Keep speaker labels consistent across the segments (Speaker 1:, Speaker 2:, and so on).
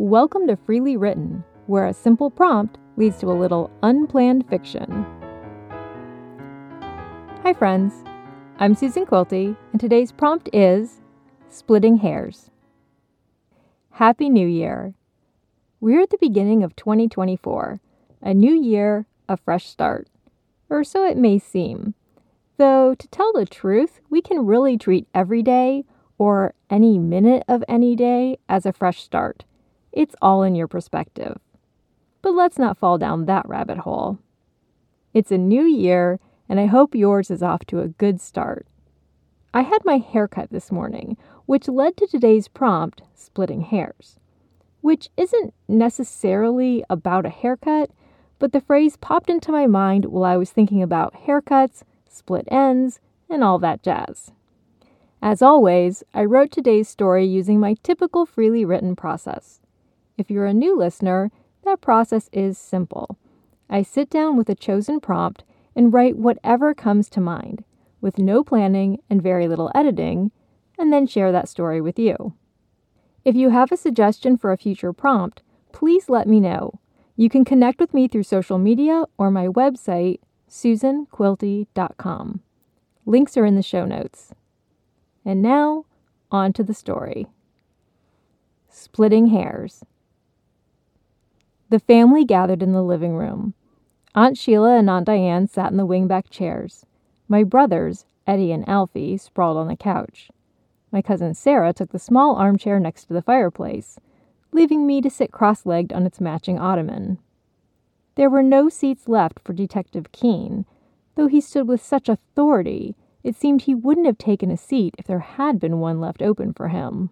Speaker 1: Welcome to Freely Written, where a simple prompt leads to a little unplanned fiction. Hi, friends. I'm Susan Quilty, and today's prompt is Splitting Hairs. Happy New Year! We're at the beginning of 2024, a new year, a fresh start. Or so it may seem. Though, to tell the truth, we can really treat every day, or any minute of any day, as a fresh start it's all in your perspective. But let's not fall down that rabbit hole. It's a new year, and I hope yours is off to a good start. I had my haircut this morning, which led to today's prompt, Splitting Hairs, which isn't necessarily about a haircut, but the phrase popped into my mind while I was thinking about haircuts, split ends, and all that jazz. As always, I wrote today's story using my typical freely written process. If you're a new listener, that process is simple. I sit down with a chosen prompt and write whatever comes to mind, with no planning and very little editing, and then share that story with you. If you have a suggestion for a future prompt, please let me know. You can connect with me through social media or my website, susanquilty.com. Links are in the show notes. And now, on to the story. Splitting Hairs. The family gathered in the living room. Aunt Sheila and Aunt Diane sat in the wingback chairs. My brothers, Eddie and Alfie, sprawled on the couch. My cousin Sarah took the small armchair next to the fireplace, leaving me to sit cross legged on its matching ottoman. There were no seats left for Detective Keen, though he stood with such authority it seemed he wouldn't have taken a seat if there had been one left open for him.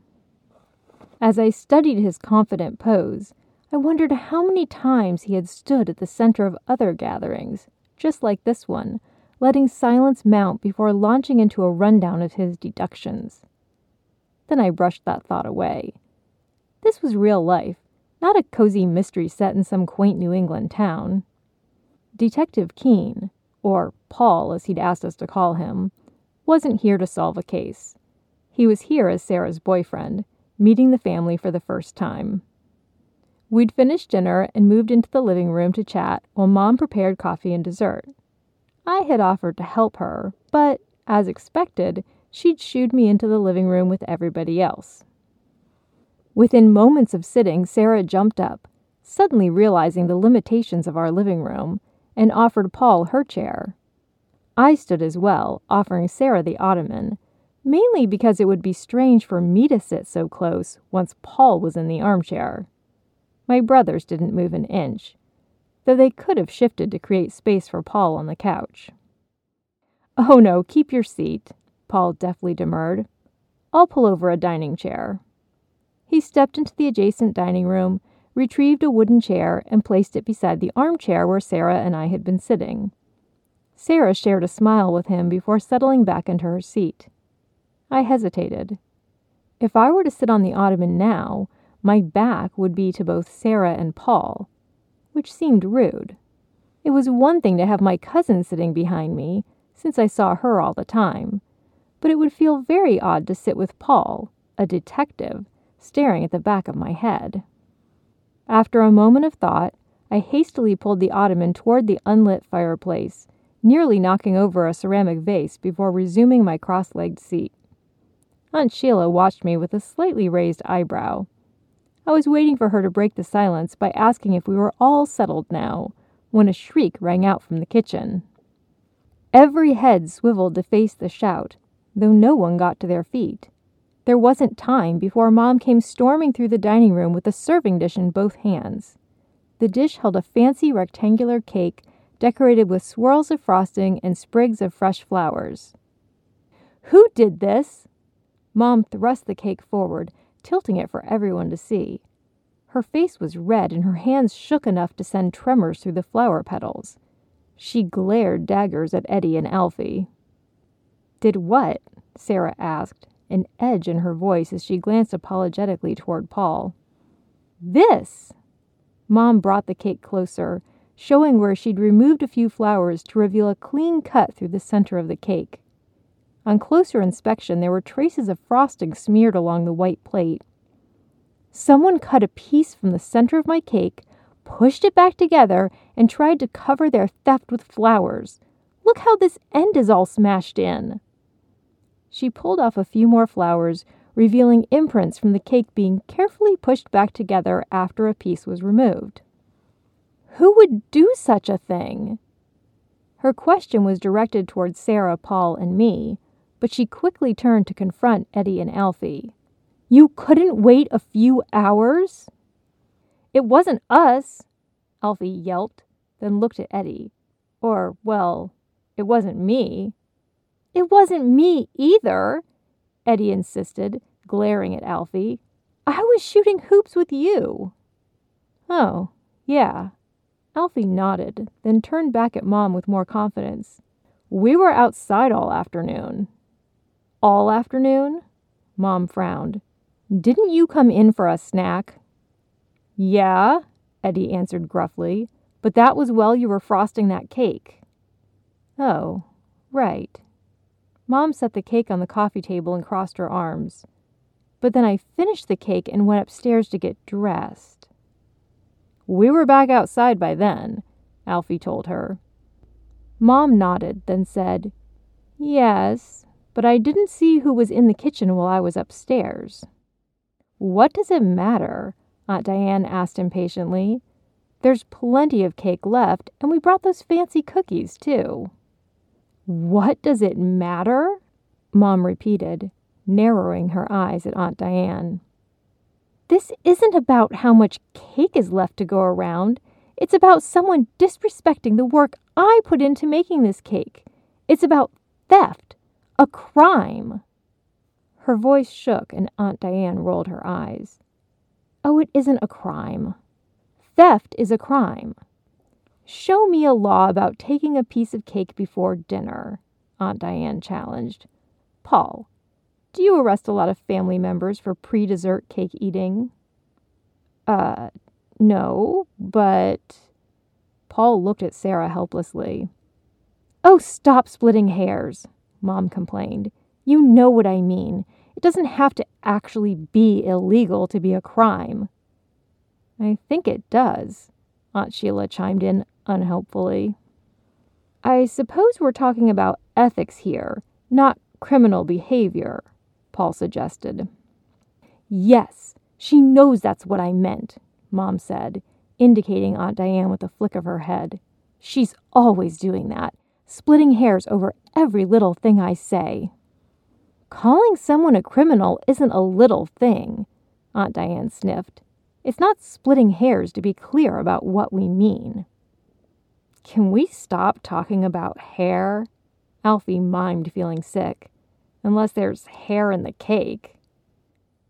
Speaker 1: As I studied his confident pose, I wondered how many times he had stood at the center of other gatherings, just like this one, letting silence mount before launching into a rundown of his deductions. Then I brushed that thought away. This was real life, not a cozy mystery set in some quaint New England town. Detective Keen, or Paul as he'd asked us to call him, wasn't here to solve a case. He was here as Sarah's boyfriend, meeting the family for the first time. We'd finished dinner and moved into the living room to chat while Mom prepared coffee and dessert. I had offered to help her, but, as expected, she'd shooed me into the living room with everybody else. Within moments of sitting, Sarah jumped up, suddenly realizing the limitations of our living room, and offered Paul her chair. I stood as well, offering Sarah the ottoman, mainly because it would be strange for me to sit so close once Paul was in the armchair. My brothers didn't move an inch, though they could have shifted to create space for Paul on the couch. Oh no, keep your seat, Paul deftly demurred. I'll pull over a dining chair. He stepped into the adjacent dining room, retrieved a wooden chair, and placed it beside the armchair where Sarah and I had been sitting. Sarah shared a smile with him before settling back into her seat. I hesitated. If I were to sit on the ottoman now, my back would be to both Sarah and Paul, which seemed rude. It was one thing to have my cousin sitting behind me, since I saw her all the time, but it would feel very odd to sit with Paul, a detective, staring at the back of my head. After a moment of thought, I hastily pulled the ottoman toward the unlit fireplace, nearly knocking over a ceramic vase before resuming my cross legged seat. Aunt Sheila watched me with a slightly raised eyebrow. I was waiting for her to break the silence by asking if we were all settled now, when a shriek rang out from the kitchen. Every head swiveled to face the shout, though no one got to their feet. There wasn't time before Mom came storming through the dining room with a serving dish in both hands. The dish held a fancy rectangular cake decorated with swirls of frosting and sprigs of fresh flowers. Who did this? Mom thrust the cake forward, tilting it for everyone to see. Her face was red and her hands shook enough to send tremors through the flower petals. She glared daggers at Eddie and Alfie. Did what? Sarah asked, an edge in her voice as she glanced apologetically toward Paul. This! Mom brought the cake closer, showing where she'd removed a few flowers to reveal a clean cut through the center of the cake. On closer inspection, there were traces of frosting smeared along the white plate. Someone cut a piece from the center of my cake, pushed it back together, and tried to cover their theft with flowers. Look how this end is all smashed in. She pulled off a few more flowers, revealing imprints from the cake being carefully pushed back together after a piece was removed. Who would do such a thing? Her question was directed toward Sarah, Paul, and me, but she quickly turned to confront Eddie and Alfie. You couldn't wait a few hours? It wasn't us, Alfie yelped, then looked at Eddie. Or, well, it wasn't me. It wasn't me either, Eddie insisted, glaring at Alfie. I was shooting hoops with you. Oh, yeah. Alfie nodded, then turned back at Mom with more confidence. We were outside all afternoon. All afternoon? Mom frowned. Didn't you come in for a snack? Yeah, Eddie answered gruffly, but that was while you were frosting that cake. Oh, right. Mom set the cake on the coffee table and crossed her arms. But then I finished the cake and went upstairs to get dressed. We were back outside by then, Alfie told her. Mom nodded, then said, Yes, but I didn't see who was in the kitchen while I was upstairs. What does it matter? Aunt Diane asked impatiently. There's plenty of cake left, and we brought those fancy cookies, too. What does it matter? Mom repeated, narrowing her eyes at Aunt Diane. This isn't about how much cake is left to go around. It's about someone disrespecting the work I put into making this cake. It's about theft, a crime. Her voice shook and Aunt Diane rolled her eyes. Oh, it isn't a crime. Theft is a crime. Show me a law about taking a piece of cake before dinner, Aunt Diane challenged. Paul, do you arrest a lot of family members for pre dessert cake eating? Uh, no, but. Paul looked at Sarah helplessly. Oh, stop splitting hairs, Mom complained. You know what I mean. It doesn't have to actually be illegal to be a crime. I think it does, Aunt Sheila chimed in unhelpfully. I suppose we're talking about ethics here, not criminal behavior, Paul suggested. Yes, she knows that's what I meant, Mom said, indicating Aunt Diane with a flick of her head. She's always doing that, splitting hairs over every little thing I say. Calling someone a criminal isn't a little thing, Aunt Diane sniffed. It's not splitting hairs to be clear about what we mean. Can we stop talking about hair? Alfie mimed feeling sick. Unless there's hair in the cake.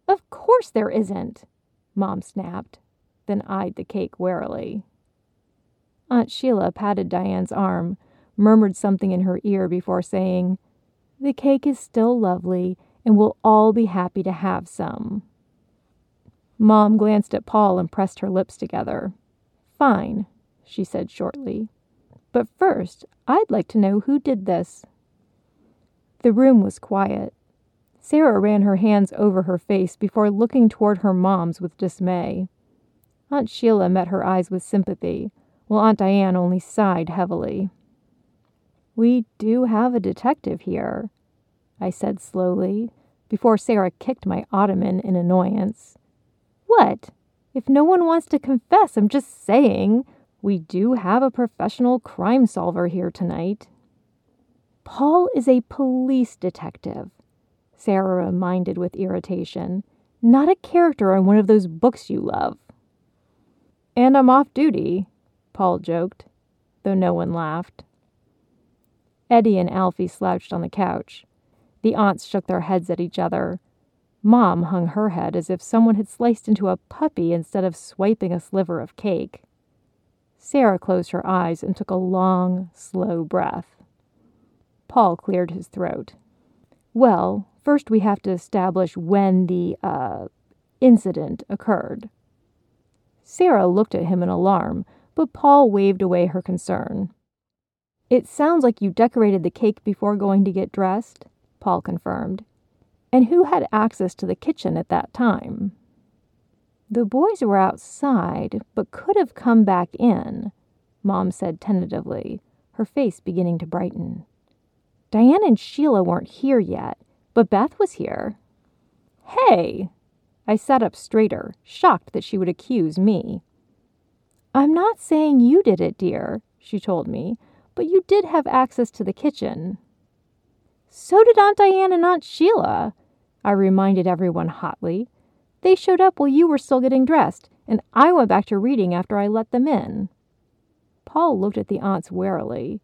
Speaker 1: Of course there isn't, Mom snapped, then eyed the cake warily. Aunt Sheila patted Diane's arm, murmured something in her ear before saying, The cake is still lovely, and we'll all be happy to have some. Mom glanced at Paul and pressed her lips together. Fine, she said shortly. But first, I'd like to know who did this. The room was quiet. Sarah ran her hands over her face before looking toward her mom's with dismay. Aunt Sheila met her eyes with sympathy, while Aunt Diane only sighed heavily. We do have a detective here, I said slowly, before Sarah kicked my ottoman in annoyance. What? If no one wants to confess, I'm just saying. We do have a professional crime solver here tonight. Paul is a police detective, Sarah reminded with irritation, not a character in one of those books you love. And I'm off duty, Paul joked, though no one laughed. Eddie and Alfie slouched on the couch. The aunts shook their heads at each other. Mom hung her head as if someone had sliced into a puppy instead of swiping a sliver of cake. Sarah closed her eyes and took a long, slow breath. Paul cleared his throat. Well, first we have to establish when the, uh, incident occurred. Sarah looked at him in alarm, but Paul waved away her concern. It sounds like you decorated the cake before going to get dressed, Paul confirmed. And who had access to the kitchen at that time? The boys were outside, but could have come back in, Mom said tentatively, her face beginning to brighten. Diane and Sheila weren't here yet, but Beth was here. Hey! I sat up straighter, shocked that she would accuse me. I'm not saying you did it, dear, she told me, but you did have access to the kitchen. So did Aunt Diane and Aunt Sheila, I reminded everyone hotly. They showed up while you were still getting dressed, and I went back to reading after I let them in. Paul looked at the aunts warily.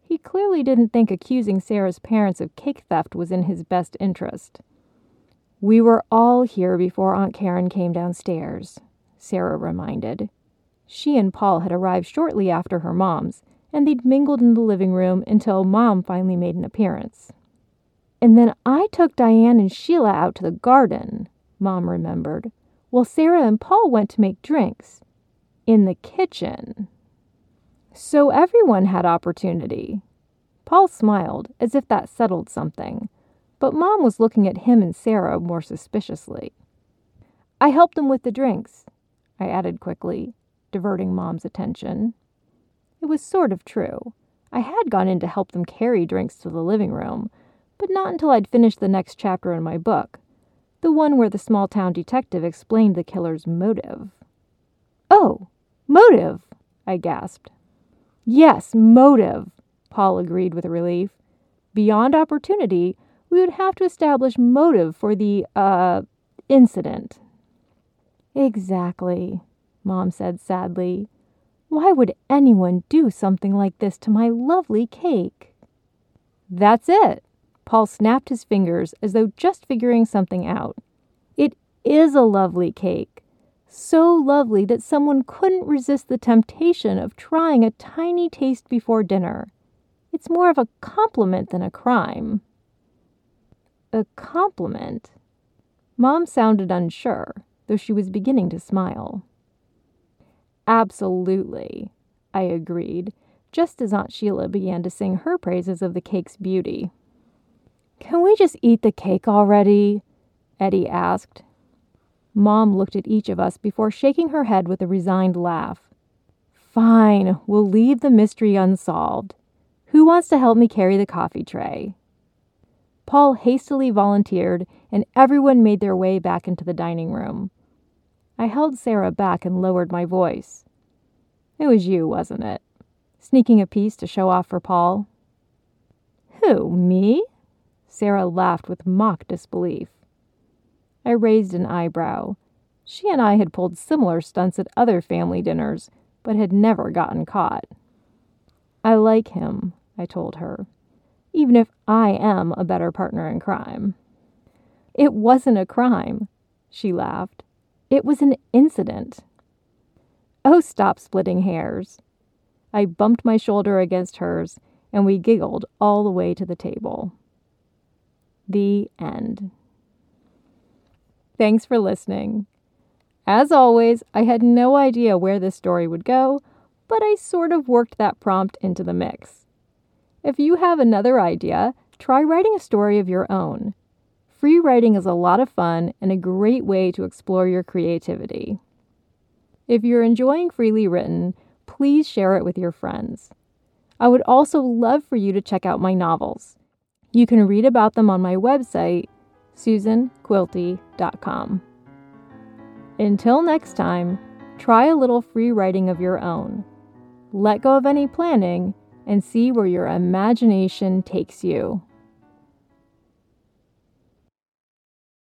Speaker 1: He clearly didn't think accusing Sarah's parents of cake theft was in his best interest. We were all here before Aunt Karen came downstairs, Sarah reminded. She and Paul had arrived shortly after her mom's, and they'd mingled in the living room until Mom finally made an appearance. And then I took Diane and Sheila out to the garden, Mom remembered, while Sarah and Paul went to make drinks. In the kitchen. So everyone had opportunity. Paul smiled, as if that settled something but Mom was looking at him and Sarah more suspiciously. I helped them with the drinks, I added quickly, diverting Mom's attention. It was sort of true. I had gone in to help them carry drinks to the living room, but not until I'd finished the next chapter in my book, the one where the small town detective explained the killer's motive. Oh, motive, I gasped. Yes, motive, Paul agreed with relief. Beyond opportunity, we would have to establish motive for the, uh, incident. Exactly, Mom said sadly. Why would anyone do something like this to my lovely cake? That's it. Paul snapped his fingers as though just figuring something out. It is a lovely cake. So lovely that someone couldn't resist the temptation of trying a tiny taste before dinner. It's more of a compliment than a crime. A compliment? Mom sounded unsure, though she was beginning to smile. Absolutely, I agreed, just as Aunt Sheila began to sing her praises of the cake's beauty. Can we just eat the cake already? Eddie asked. Mom looked at each of us before shaking her head with a resigned laugh. Fine, we'll leave the mystery unsolved. Who wants to help me carry the coffee tray? Paul hastily volunteered, and everyone made their way back into the dining room. I held Sarah back and lowered my voice. It was you, wasn't it? Sneaking a piece to show off for Paul. Who, me? Sarah laughed with mock disbelief. I raised an eyebrow. She and I had pulled similar stunts at other family dinners, but had never gotten caught. I like him, I told her even if I am a better partner in crime. It wasn't a crime, she laughed. It was an incident. Oh, stop splitting hairs. I bumped my shoulder against hers, and we giggled all the way to the table. The end. Thanks for listening. As always, I had no idea where this story would go, but I sort of worked that prompt into the mix. If you have another idea, try writing a story of your own. Free writing is a lot of fun and a great way to explore your creativity. If you're enjoying Freely Written, please share it with your friends. I would also love for you to check out my novels. You can read about them on my website, susanquilty.com. Until next time, try a little free writing of your own. Let go of any planning and see where your imagination takes you.